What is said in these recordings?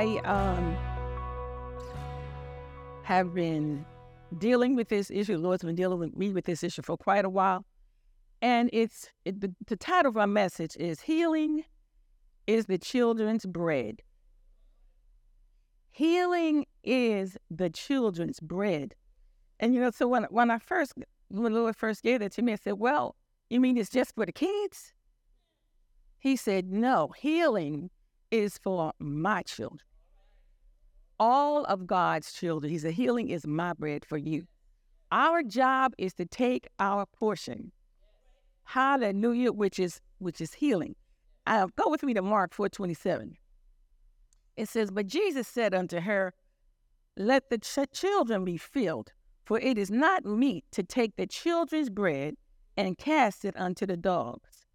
I um have been dealing with this issue. The Lord's been dealing with me with this issue for quite a while. And it's it, the, the title of our message is Healing is the Children's Bread. Healing is the children's bread. And you know, so when when I first when the Lord first gave that to me, I said, Well, you mean it's just for the kids? He said, No, healing is for my children. All of God's children. He said, Healing is my bread for you. Our job is to take our portion. Hallelujah, which is which is healing. Uh, go with me to Mark 4:27. It says, But Jesus said unto her, Let the ch- children be filled, for it is not meet to take the children's bread and cast it unto the dogs.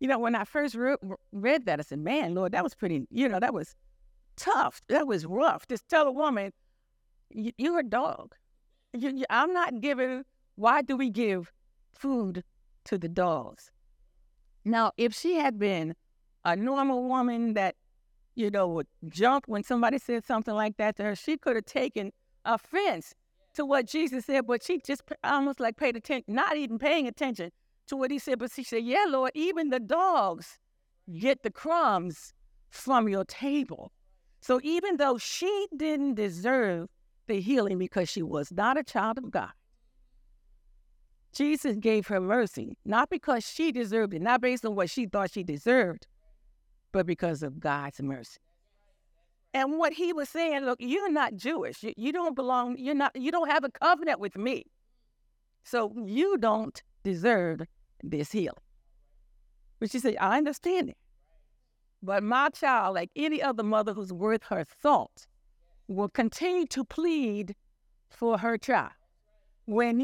You know, when I first re- read that, I said, Man, Lord, that was pretty, you know, that was tough. That was rough. Just tell a woman, You're a dog. You, you, I'm not giving, why do we give food to the dogs? Now, if she had been a normal woman that, you know, would jump when somebody said something like that to her, she could have taken offense to what Jesus said, but she just almost like paid attention, not even paying attention to what he said. But she said, Yeah, Lord, even the dogs get the crumbs from your table. So even though she didn't deserve the healing because she was not a child of God, Jesus gave her mercy, not because she deserved it, not based on what she thought she deserved, but because of God's mercy. And what he was saying, look, you're not Jewish. You, you don't belong, you're not, you don't have a covenant with me. So you don't deserve this healing. But she said, I understand it. But my child, like any other mother who's worth her salt, will continue to plead for her child. When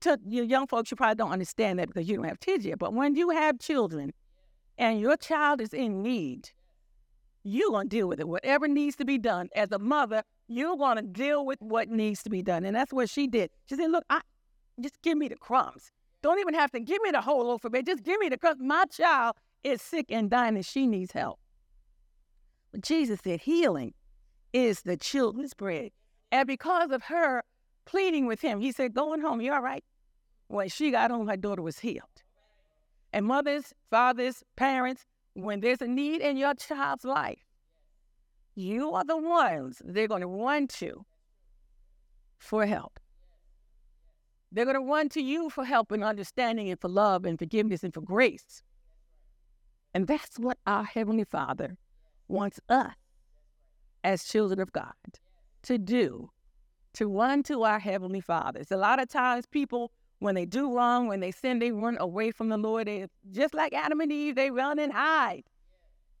to your young folks, you probably don't understand that because you don't have kids yet. But when you have children and your child is in need, you're to deal with it. Whatever needs to be done as a mother, you're to deal with what needs to be done. And that's what she did. She said, Look, I, just give me the crumbs. Don't even have to give me the whole loaf of bread. Just give me the crumbs. My child is sick and dying and she needs help. But Jesus said, Healing is the children's bread. And because of her pleading with him, he said, Going home, you all right? When she got home, her daughter was healed. And mothers, fathers, parents, when there's a need in your child's life, you are the ones they're going to run to for help. They're going to run to you for help and understanding and for love and forgiveness and for grace. And that's what our Heavenly Father wants us as children of God to do, to run to our Heavenly Father. a lot of times people when they do wrong, when they sin, they run away from the Lord. They, just like Adam and Eve, they run and hide.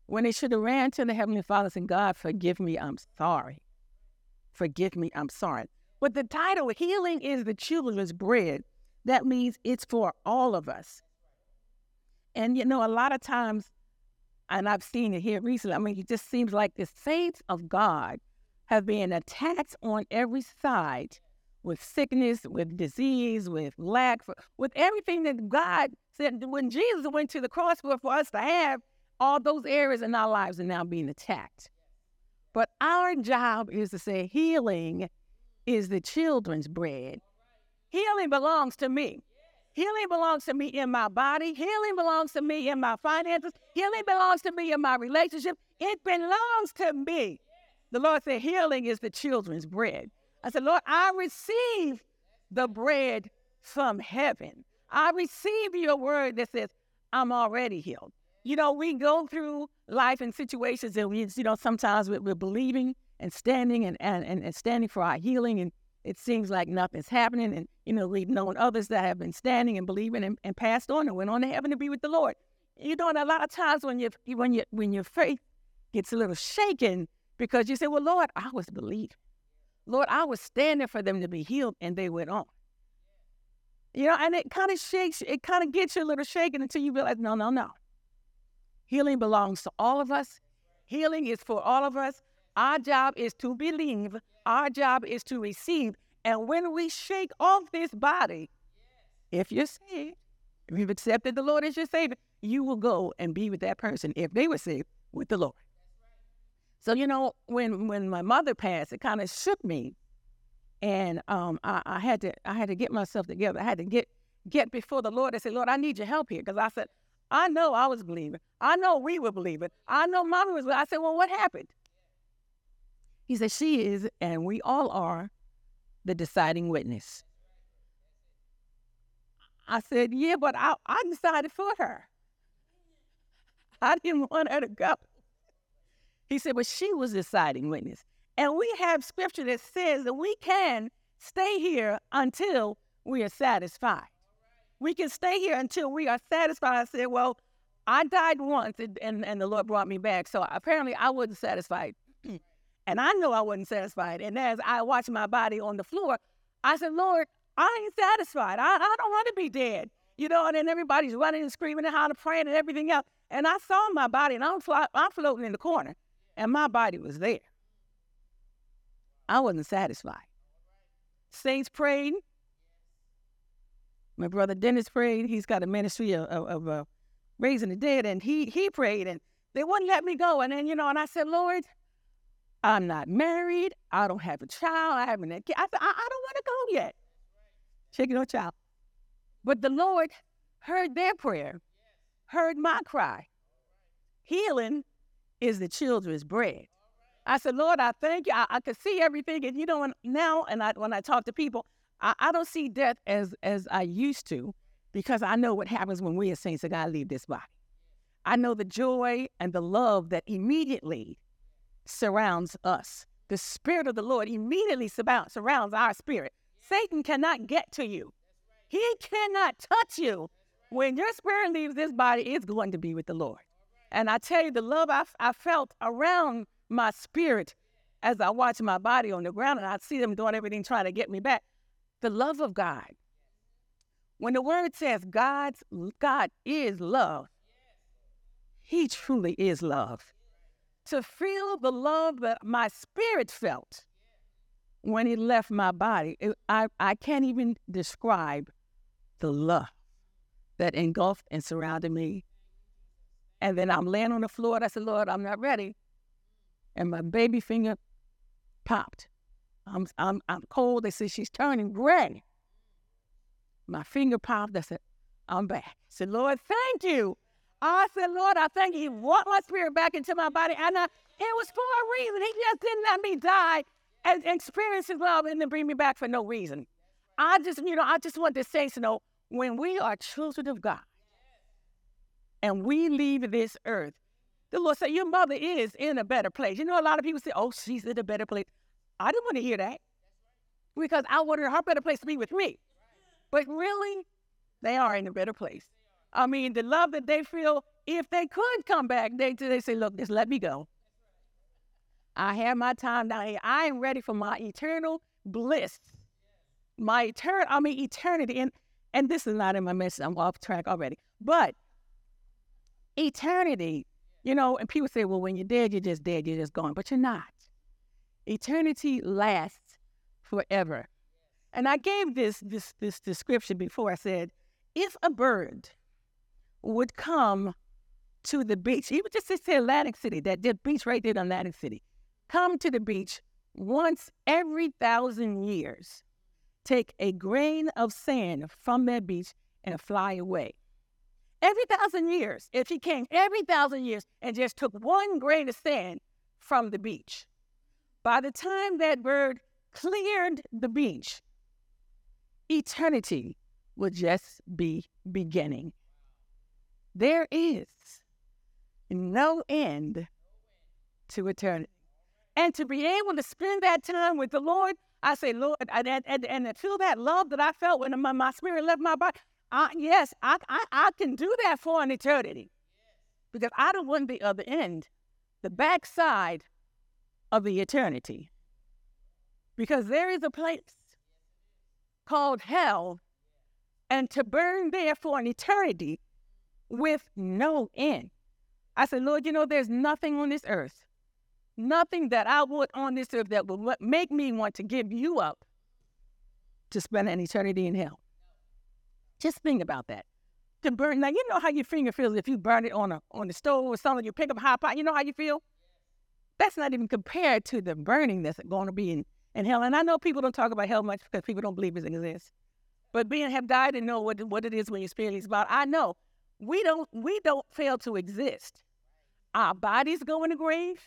When they should have ran to the Heavenly Father and God, forgive me, I'm sorry. Forgive me, I'm sorry. But the title, Healing is the Children's Bread, that means it's for all of us. And you know, a lot of times, and I've seen it here recently, I mean, it just seems like the saints of God have been attacked on every side with sickness, with disease, with lack, for, with everything that God said. When Jesus went to the cross for, for us to have, all those areas in our lives are now being attacked. But our job is to say healing is the children's bread. Healing belongs to me. Healing belongs to me in my body. Healing belongs to me in my finances. Healing belongs to me in my relationship. It belongs to me. The Lord said, Healing is the children's bread. I said, Lord, I receive the bread from heaven. I receive your word that says, I'm already healed. You know, we go through life and situations and we, you know, sometimes we're, we're believing and standing and, and, and standing for our healing and it seems like nothing's happening. And, you know, we've known others that have been standing and believing and, and passed on and went on to heaven to be with the Lord. You know, and a lot of times when you when you when your faith gets a little shaken because you say, Well, Lord, I was believing. Lord, I was standing for them to be healed and they went on. You know, and it kind of shakes, it kind of gets you a little shaken until you realize, no, no, no. Healing belongs to all of us. Healing is for all of us. Our job is to believe. Our job is to receive. And when we shake off this body, if you're saved, if you've accepted the Lord as your Savior, you will go and be with that person if they were saved with the Lord. So you know, when when my mother passed, it kind of shook me, and um, I, I had to I had to get myself together. I had to get get before the Lord and say, Lord, I need your help here, because I said, I know I was believing. I know we were believing. I know mommy was. I said, well, what happened? He said, she is, and we all are, the deciding witness. I said, yeah, but I, I decided for her. I didn't want her to go. He said, but she was the deciding witness. And we have scripture that says that we can stay here until we are satisfied. We can stay here until we are satisfied. I said, well, I died once and, and, and the Lord brought me back. So apparently I wasn't satisfied. And I know I wasn't satisfied. And as I watched my body on the floor, I said, Lord, I ain't satisfied. I, I don't want to be dead. You know, and then everybody's running and screaming and hollering, praying and everything else. And I saw my body and I'm, fly, I'm floating in the corner and my body was there. I wasn't satisfied. Saints prayed. My brother Dennis prayed. He's got a ministry of, of, of uh, raising the dead, and he he prayed, and they wouldn't let me go. And then you know, and I said, Lord, I'm not married. I don't have a child. I haven't. I I, I don't want to go yet. Chicken or child. But the Lord heard their prayer, heard my cry. Healing is the children's bread. I said, Lord, I thank you. I, I could see everything. And you know, now, and I, when I talk to people, I, I don't see death as, as I used to because I know what happens when we as saints of God leave this body. I know the joy and the love that immediately surrounds us. The Spirit of the Lord immediately surrounds, our spirit. Satan cannot get to you, he cannot touch you. When your spirit leaves this body, it's going to be with the Lord. And I tell you, the love I, felt around my spirit as I watch my body on the ground and I see them doing everything trying to get me back. The love of God. When the word says God's God is love, He truly is love. To feel the love that my spirit felt when He left my body, it, I, I can't even describe the love that engulfed and surrounded me and then I'm laying on the floor and I said, Lord, I'm not ready. And my baby finger popped. I'm, I'm, I'm cold. They said, she's turning gray. My finger popped. I said, I'm back. I said, Lord, thank you. I said, Lord, I thank you. He brought my spirit back into my body. And I, it was for a reason. He just didn't let me die and experience his love and then bring me back for no reason. I just, you know, I just want to say, you know, when we are children of God, and we leave this earth, the Lord said, Your mother is in a better place. You know, a lot of people say, Oh, she's in a better place. I didn't want to hear that because I wanted her better place to be with me. But really, they are in a better place. I mean, the love that they feel, if they could come back, they, they say, Look, just let me go. I have my time down here. I am ready for my eternal bliss. My eternal, I mean, eternity. And, and this is not in my message. I'm off track already. But eternity. You know, and people say, well, when you're dead, you're just dead, you're just gone. But you're not. Eternity lasts forever. And I gave this this this description before. I said, if a bird would come to the beach, even just to Atlantic City, that, that beach right there in Atlantic City, come to the beach once every thousand years, take a grain of sand from that beach and fly away every thousand years, if he came every thousand years and just took one grain of sand from the beach, by the time that bird cleared the beach, eternity would just be beginning. There is no end to eternity. And to be able to spend that time with the Lord, I say, Lord, and, and, and to feel that love that I felt when my, my spirit left my body, I, yes, I, I, I can do that for an eternity because I don't want the other end, the backside of the eternity. Because there is a place called hell, and to burn there for an eternity with no end. I said, Lord, you know, there's nothing on this earth, nothing that I would on this earth that would make me want to give you up to spend an eternity in hell. Just think about that. To burn now, you know how your finger feels if you burn it on a on the stove or something. You pick up a hot pot. You know how you feel. That's not even compared to the burning that's going to be in, in hell. And I know people don't talk about hell much because people don't believe it exists. But being have died and know what what it is when your spirit is about, I know we don't we don't fail to exist. Our bodies go in the grave,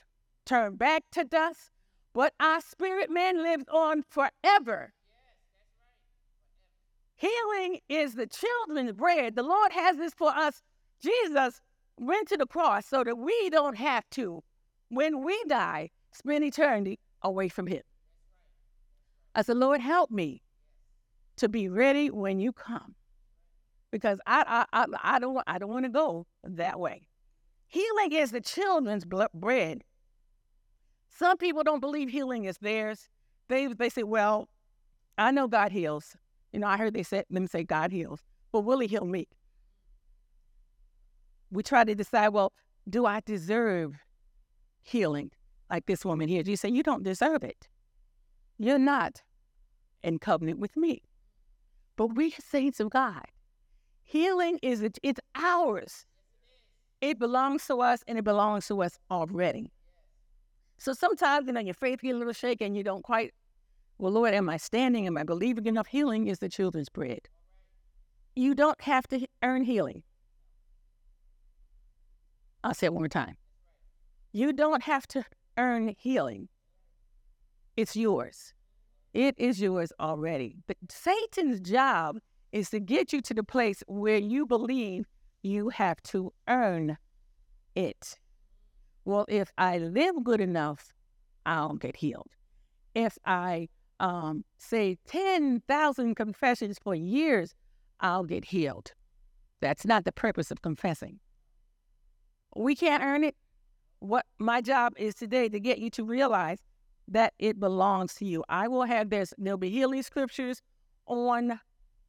turn back to dust, but our spirit man lives on forever. Healing is the children's bread. The Lord has this for us. Jesus went to the cross so that we don't have to, when we die, spend eternity away from Him. I said, Lord, help me to be ready when you come, because I I I, I don't I don't want to go that way. Healing is the children's bread. Some people don't believe healing is theirs. They they say, well, I know God heals. You know, I heard they said them say God heals, but will He heal me? We try to decide, well, do I deserve healing like this woman here? You say you don't deserve it. You're not in covenant with me. But we saints of God, healing is it's ours. It belongs to us and it belongs to us already. So sometimes, you know, your faith gets a little shaky and you don't quite well, Lord, am I standing? Am I believing enough? Healing is the children's bread. You don't have to earn healing. I'll say it one more time. You don't have to earn healing. It's yours. It is yours already. But Satan's job is to get you to the place where you believe you have to earn it. Well, if I live good enough, I'll get healed. If I um, say 10,000 confessions for years, I'll get healed. That's not the purpose of confessing. We can't earn it. What my job is today to get you to realize that it belongs to you. I will have this, there'll be healing scriptures on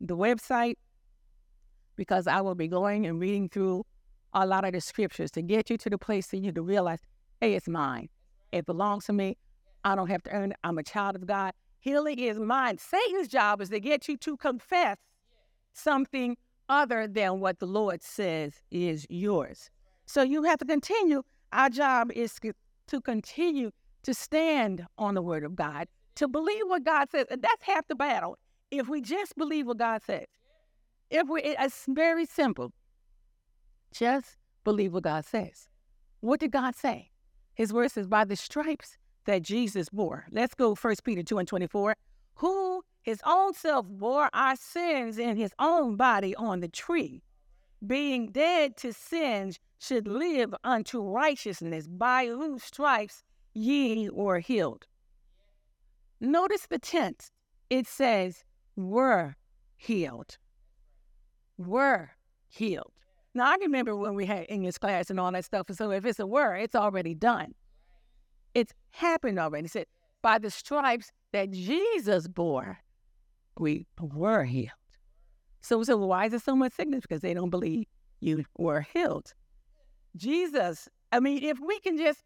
the website because I will be going and reading through a lot of the scriptures to get you to the place for you to realize, hey, it's mine. It belongs to me. I don't have to earn it. I'm a child of God. Healing is mine. Satan's job is to get you to confess something other than what the Lord says is yours. So you have to continue. Our job is to continue to stand on the word of God, to believe what God says. And that's half the battle. If we just believe what God says, if we, it's very simple. Just believe what God says. What did God say? His word says, by the stripes that Jesus bore. Let's go 1 Peter 2 and 24. Who his own self bore our sins in his own body on the tree, being dead to sins, should live unto righteousness, by whose stripes ye were healed. Notice the tense. It says, were healed. Were healed. Now, I remember when we had English class and all that stuff. And So if it's a were, it's already done. It's happened already. He said, by the stripes that Jesus bore, we were healed. So well, why is there so much sickness? Because they don't believe you were healed. Jesus, I mean, if we can just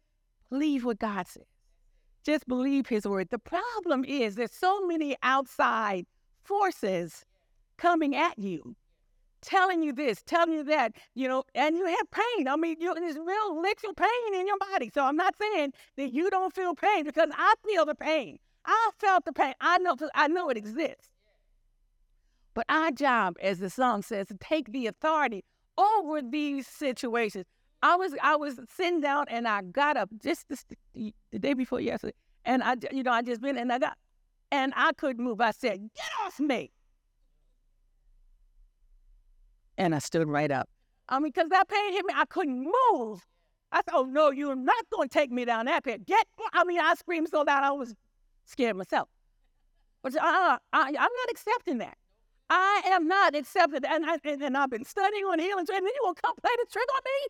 believe what God says, just believe his word. The problem is there's so many outside forces coming at you telling you this, telling you that, you know, and you have pain. I mean, you, there's real literal pain in your body. So I'm not saying that you don't feel pain because I feel the pain. I felt the pain. I know, I know it exists. But our job, as the song says, to take the authority over these situations. I was I was sitting down and I got up just the day before yesterday, and I you know I just been and I got and I couldn't move. I said, "Get off me!" And I stood right up. I mean, because that pain hit me, I couldn't move. I said, oh, no, you're not going to take me down that pit. Get, I mean, I screamed so loud I was scared myself. But uh, I, I'm not accepting that. I am not accepting that. And, I, and, and I've been studying on healing, and then you will come play the trick on me?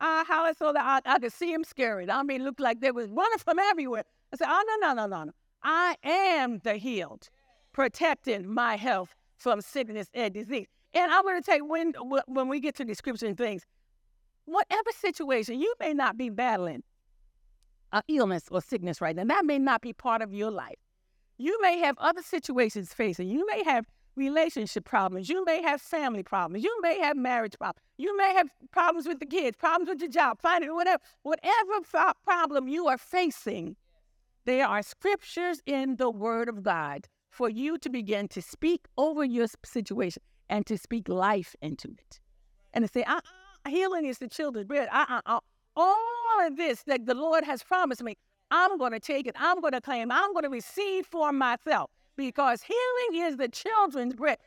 I hollered so that I, I could see him scared. I mean, looked like they was running from everywhere. I said, oh, no, no, no, no, no. I am the healed, protecting my health from sickness and disease. And I'm going to you when when we get to description things, whatever situation you may not be battling illness or sickness right now, that may not be part of your life. You may have other situations facing. You may have relationship problems. You may have family problems. You may have marriage problems. You may have problems with the kids, problems with your job, finding whatever, whatever problem you are facing. There are scriptures in the Word of God for you to begin to speak over your situation and to speak life into it. And to say, uh, uh, healing is the children's bread. Uh, uh, uh, all of this that the Lord has promised me, I'm going to take it. I'm going to claim. I'm going to receive for myself because healing is the children's bread.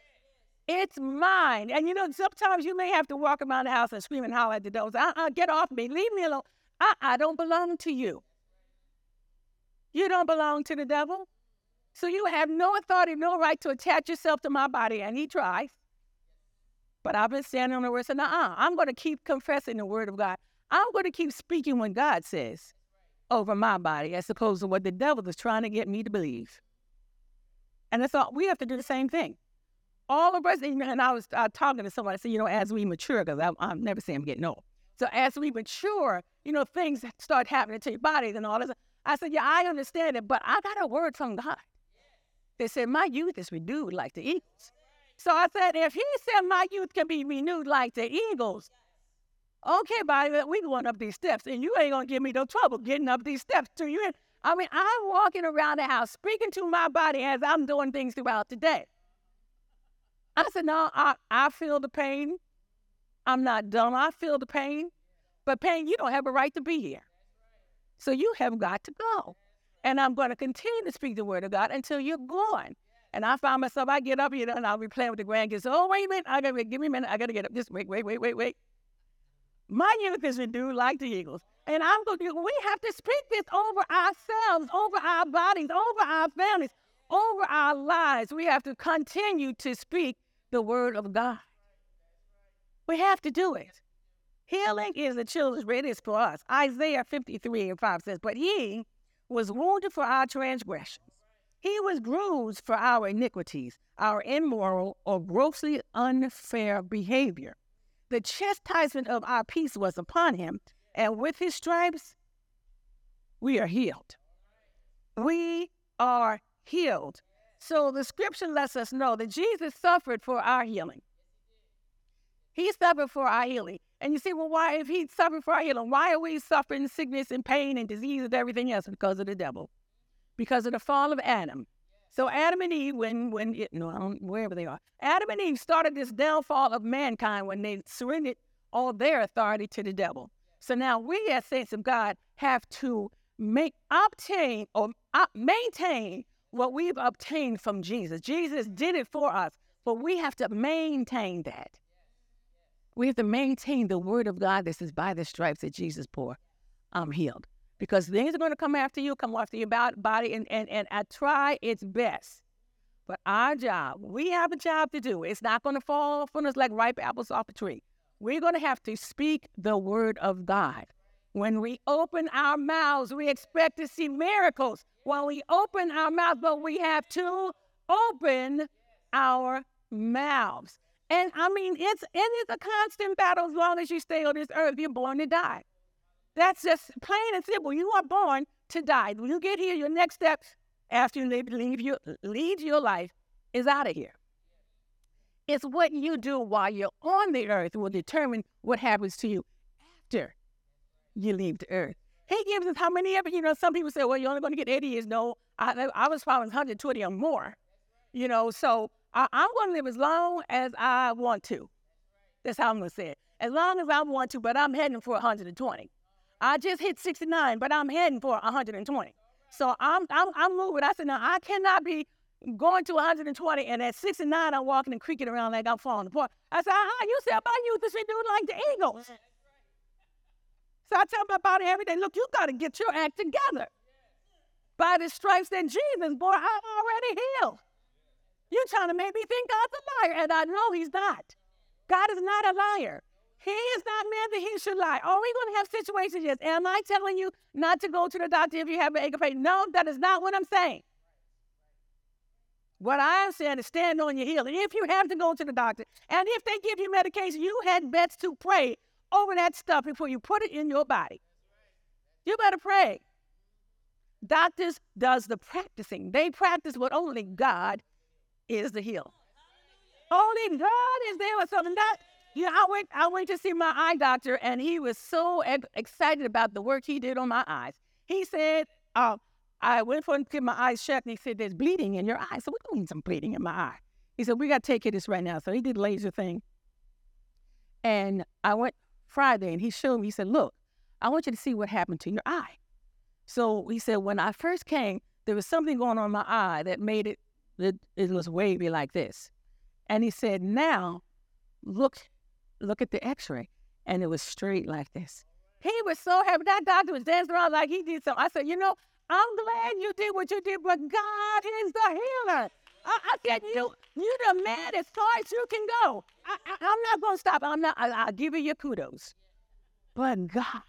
It's mine. And you know, sometimes you may have to walk around the house and scream and holler at the dogs. Uh-uh, get off me. Leave me alone. I, I don't belong to you. You don't belong to the devil. So you have no authority, no right to attach yourself to my body. And he tries. But I've been standing on the word saying, uh-uh, I'm going to keep confessing the word of God. I'm going to keep speaking what God says over my body as opposed to what the devil is trying to get me to believe. And I thought we have to do the same thing. All of us, and I was uh, talking to somebody, I said, you know, as we mature, because I'm, never saying I'm getting old. So as we mature, you know, things start happening to your bodies and all this. I said, yeah, I understand it, but I got a word from God. They said, my youth is renewed like the eagles. So I said, if he said my youth can be renewed like the eagles, okay, body, we going up these steps, and you ain't gonna give me no trouble getting up these steps. To you, I mean, I'm walking around the house speaking to my body as I'm doing things throughout the day. I said, no, I, I feel the pain. I'm not dumb. I feel the pain. But pain, you don't have a right to be here. So you have got to go. And I'm going to continue to speak the word of God until you're gone. And I found myself, I get up, you know, and I'll be playing with the grandkids. Oh, wait a minute. I gotta give me a minute. I gotta get up. Just wait, wait, wait, wait, wait. My youth is renewed like the eagles. And I'm going to, we have to speak this over ourselves, over our bodies, over our families, over our lives. We have to continue to speak the word of God. We have to do it. Healing is the children's bread, is for us. Isaiah 53 and 5 says, But he was wounded for our transgressions, he was bruised for our iniquities, our immoral or grossly unfair behavior. The chastisement of our peace was upon him, and with his stripes, we are healed. We are healed. So the scripture lets us know that Jesus suffered for our healing. He suffered for our healing. And you say, well, why, if he suffered for our healing, why are we suffering sickness and pain and disease and everything else? Because of the devil, because of the fall of Adam. So Adam and Eve, when when it, no, wherever they are, Adam and Eve started this downfall of mankind when they surrendered all their authority to the devil. So now we, as saints of God, have to make obtain or uh, maintain what we've obtained from Jesus. Jesus did it for us, but we have to maintain that. We have to maintain the word of God that says, by the stripes that Jesus bore, I'm healed. Because things are going to come after you, come after your body, and, and, and I try its best. But our job, we have a job to do. It's not going to fall from us like ripe apples off a tree. We're going to have to speak the word of God. When we open our mouths, we expect to see miracles. When we open our mouths, but we have to open our mouths. And I mean, it's it is a constant battle as long as you stay on this earth. You're born to die. That's just plain and simple. You are born to die. When you get here, your next step after you leave, your lead your life is out of here. It's what you do while you're on the earth will determine what happens to you after you leave the earth. He gives us how many ever, you know, some people say, well, you're only going to get 80 years. No, I, I was probably 120 or more, you know, so I, am going to live as long as I want to. That's how I'm going to say it. As long as I want to, but I'm heading for 120. I just hit 69, but I'm heading for 120. So I'm I'm I'm moving. I said, now I cannot be going to 120 and at 69 I'm walking and creaking around like I'm falling apart. I said, uh-huh, you said about you this dude like the Eagles. So I tell my body every day, look, you got to get your act together. By the stripes that Jesus bore, I'm already healed. You're trying to make me think God's a liar, and I know He's not. God is not a liar. He is not man that he should lie. Are we going to have situations? Yes. Am I telling you not to go to the doctor if you have an ache of pain? No, that is not what I'm saying. What I'm saying is stand on your healing. If you have to go to the doctor, and if they give you medication, you had best to pray over that stuff before you put it in your body. You better pray. Doctors does the practicing. They practice what only God is the healer. Only God is there or something. That yeah, I went I went to see my eye doctor and he was so ex- excited about the work he did on my eyes. He said, uh, I went for him to get my eyes checked and he said, There's bleeding in your eye. So we don't need some bleeding in my eye. He said, We gotta take care of this right now. So he did laser thing. And I went Friday and he showed me, he said, Look, I want you to see what happened to your eye. So he said, When I first came, there was something going on in my eye that made it, it, it was wavy like this. And he said, Now look, look at the x ray. And it was straight like this. He was so happy. That doctor was dancing around like he did something. I said, You know, I'm glad you did what you did, but God is the healer. I, I said, you, you the man as far as you can go. I, am not going to stop. I'm not. I, I'll give you your kudos. But God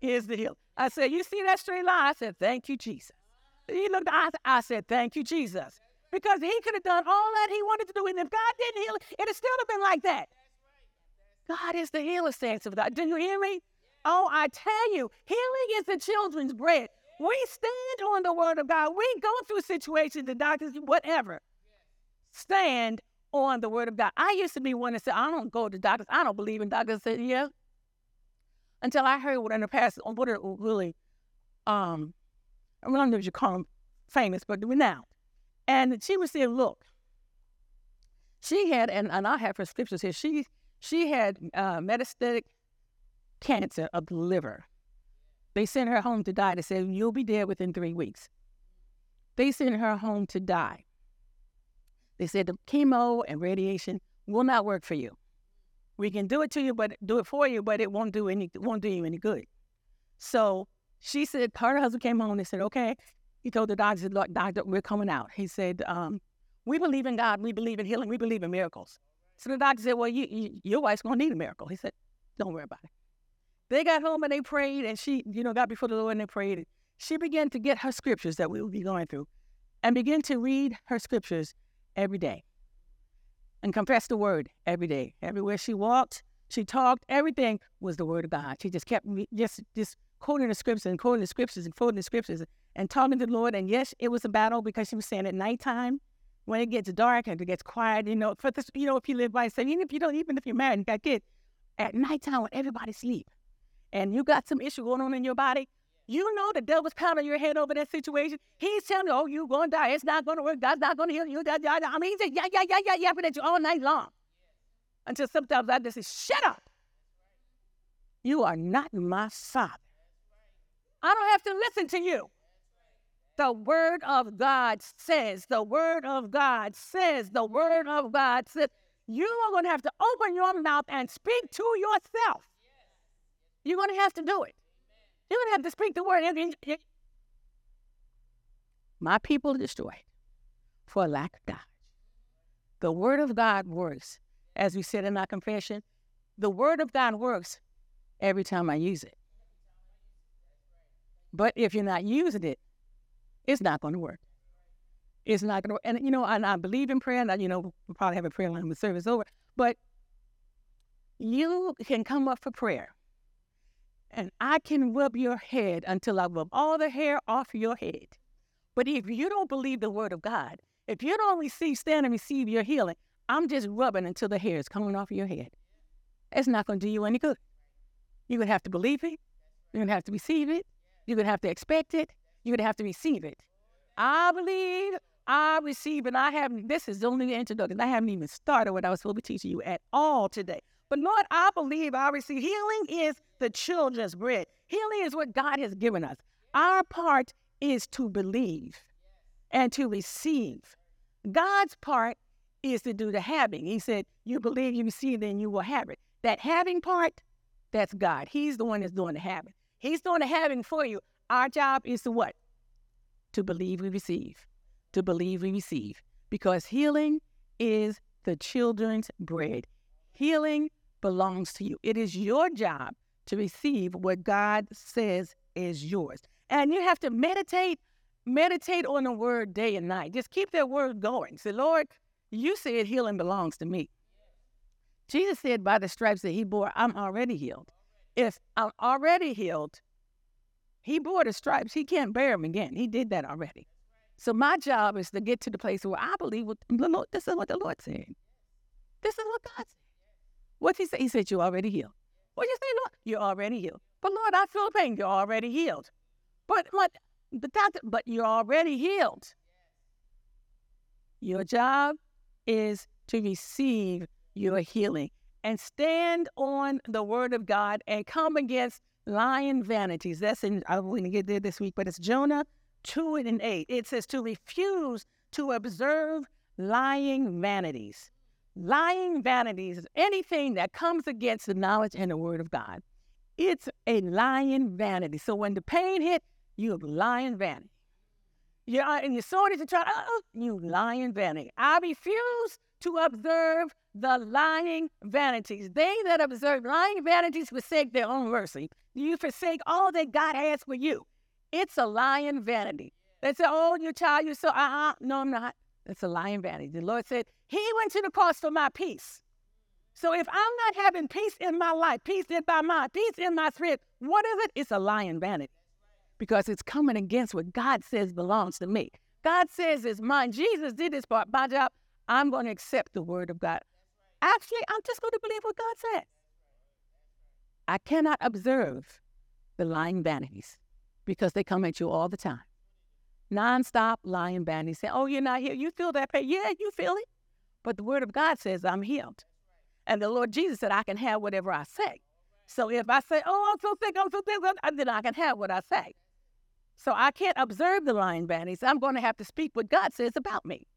is the healer. I said, you see that straight line? I said, thank you, Jesus. He looked, I, I said, thank you, Jesus. Because he could have done all that he wanted to do. And if God didn't heal, it'd still have been like that. God is the healer, saints of God. Didn't you hear me? Oh, I tell you, healing is the children's bread. We stand on the word of God. We go through situations, the doctors, whatever. Stand on the word of God. I used to be one that said, I don't go to doctors. I don't believe in doctors. I said, yeah. Until I heard what in the past, what are really, um, I don't know if you call them famous, but now. And she was saying, look, she had, and, and I have her scriptures here, she, she had uh, metastatic cancer of the liver. They sent her home to die. They said, You'll be dead within three weeks. They sent her home to die. They said the chemo and radiation will not work for you. We can do it to you, but do it for you, but it won't do any won't do you any good. So she said her husband came home and said, Okay. He told the doctor, Look, doctor, we're coming out. He said, um, we believe in God, we believe in healing, we believe in miracles. So the doctor said, Well, you, you, your wife's gonna need a miracle. He said, Don't worry about it. They got home and they prayed, and she, you know, got before the Lord and they prayed. She began to get her scriptures that we will be going through and begin to read her scriptures every day and confess the word every day. Everywhere she walked, she talked, everything was the word of God. She just kept just just quoting the scriptures and quoting the scriptures and quoting the scriptures and talking to the Lord. And yes, it was a battle because she was saying at nighttime, when it gets dark and it gets quiet, you know, for this, you know, if you live by, say, even if you don't, even if you're married and got kids, at nighttime when everybody sleep, and you got some issue going on in your body, you know the devil's pounding your head over that situation. He's telling you, oh, you're going to die. It's not going to work. God's not going to heal you. I mean, he's just, yeah, yeah, yeah, yeah, yapping at you all night long. Until sometimes I just say, shut up. You are not my father. I don't have to listen to you. The word of God says, the word of God says, the word of God says, you are going to have to open your mouth and speak to yourself. You're going to have to do it. You're going to have to speak the word. My people destroyed for lack of knowledge. The word of God works. As we said in our confession, the word of God works every time I use it. But if you're not using it, it's not going to work. It's not going to work. And, you know, and I believe in prayer. And, I, you know, we'll probably have a prayer line the service over. But you can come up for prayer and I can rub your head until I rub all the hair off your head. But if you don't believe the word of God, if you don't receive, stand and receive your healing, I'm just rubbing until the hair is coming off your head. It's not going to do you any good. You're going to have to believe it. You're going to have to receive it. You're going to have to expect it. To have to receive it. I believe, I receive, and I haven't, this is the only the introduction. I haven't even started what I was supposed to be teaching you at all today. But Lord, I believe I receive. Healing is the children's bread. Healing is what God has given us. Our part is to believe and to receive. God's part is to do the having. He said, You believe, you receive, then you will have it. That having part, that's God. He's the one that's doing the having. He's doing the having for you. Our job is to what? To believe we receive. To believe we receive. Because healing is the children's bread. Healing belongs to you. It is your job to receive what God says is yours. And you have to meditate, meditate on the word day and night. Just keep that word going. Say, Lord, you said healing belongs to me. Jesus said, by the stripes that he bore, I'm already healed. If I'm already healed, he bore the stripes. He can't bear them again. He did that already. So my job is to get to the place where I believe what the Lord, this is what the Lord said. This is what God said. What's he say? He said, You're already healed. What you say, Lord? You're already healed. But Lord, I feel pain. You're already healed. But what? but doctor, but you're already healed. Your job is to receive your healing and stand on the word of God and come against lying vanities. That's in, I'm going to get there this week, but it's Jonah 2 and 8. It says to refuse to observe lying vanities. Lying vanities is anything that comes against the knowledge and the word of God. It's a lying vanity. So when the pain hit, you have lying vanity. You and you saw it, you try, oh, you lying vanity. I refuse to observe the lying vanities. They that observe lying vanities forsake their own mercy. You forsake all that God has for you. It's a lying vanity. They say, oh, you child, you're so, uh-uh. No, I'm not. It's a lying vanity. The Lord said, He went to the cross for my peace. So if I'm not having peace in my life, peace in my mind, peace in my spirit, what is it? It's a lying vanity because it's coming against what God says belongs to me. God says it's mine. Jesus did this part. My job, I'm going to accept the word of God. Actually, I'm just going to believe what God says. I cannot observe the lying vanities because they come at you all the time. Non-stop lying vanities. Say, oh, you're not here. You feel that pain. Yeah, you feel it. But the word of God says I'm healed. And the Lord Jesus said I can have whatever I say. So if I say, oh, I'm so sick, I'm so sick, then I can have what I say. So I can't observe the lying vanities. I'm going to have to speak what God says about me.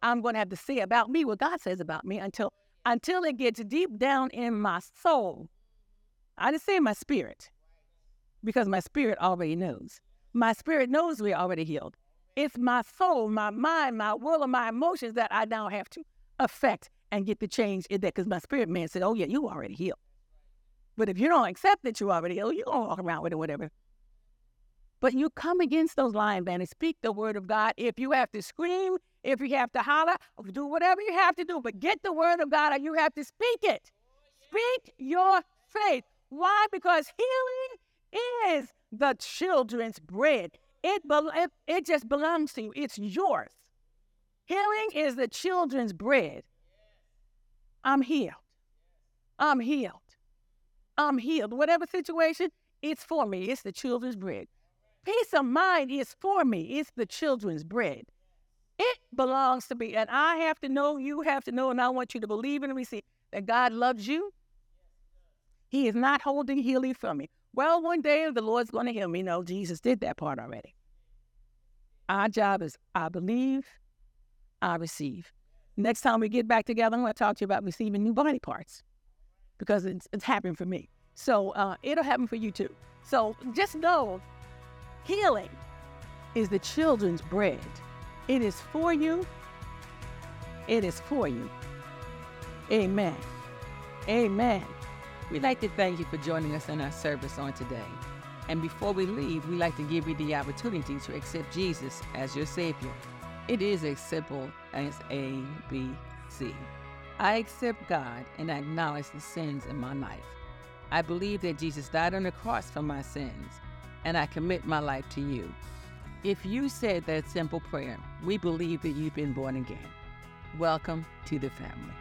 I'm going to have to say about me what God says about me until until it gets deep down in my soul. I didn't say my spirit because my spirit already knows. My spirit knows we're already healed. It's my soul, my mind, my will, and my emotions that I now have to affect and get the change in that because my spirit man said, Oh, yeah, you already healed. But if you don't accept that you already healed, you're going to walk around with it, whatever. But you come against those lying vanities. Speak the word of God. If you have to scream, if you have to holler, do whatever you have to do, but get the word of God and you have to speak it. Speak your faith. Why? Because healing is the children's bread. It, it, it just belongs to you, it's yours. Healing is the children's bread. I'm healed. I'm healed. I'm healed. Whatever situation, it's for me. It's the children's bread. Peace of mind is for me. It's the children's bread. It belongs to me. And I have to know, you have to know, and I want you to believe and receive that God loves you. He is not holding healing from me. Well, one day the Lord's going to heal me. No, Jesus did that part already. Our job is I believe, I receive. Next time we get back together, I'm going to talk to you about receiving new body parts because it's, it's happened for me. So uh, it'll happen for you too. So just know Healing is the children's bread. It is for you. It is for you. Amen. Amen. We'd like to thank you for joining us in our service on today. And before we leave, we'd like to give you the opportunity to accept Jesus as your Savior. It is as simple as A, B, C. I accept God and acknowledge the sins in my life. I believe that Jesus died on the cross for my sins and I commit my life to you. If you said that simple prayer, we believe that you've been born again. Welcome to the family.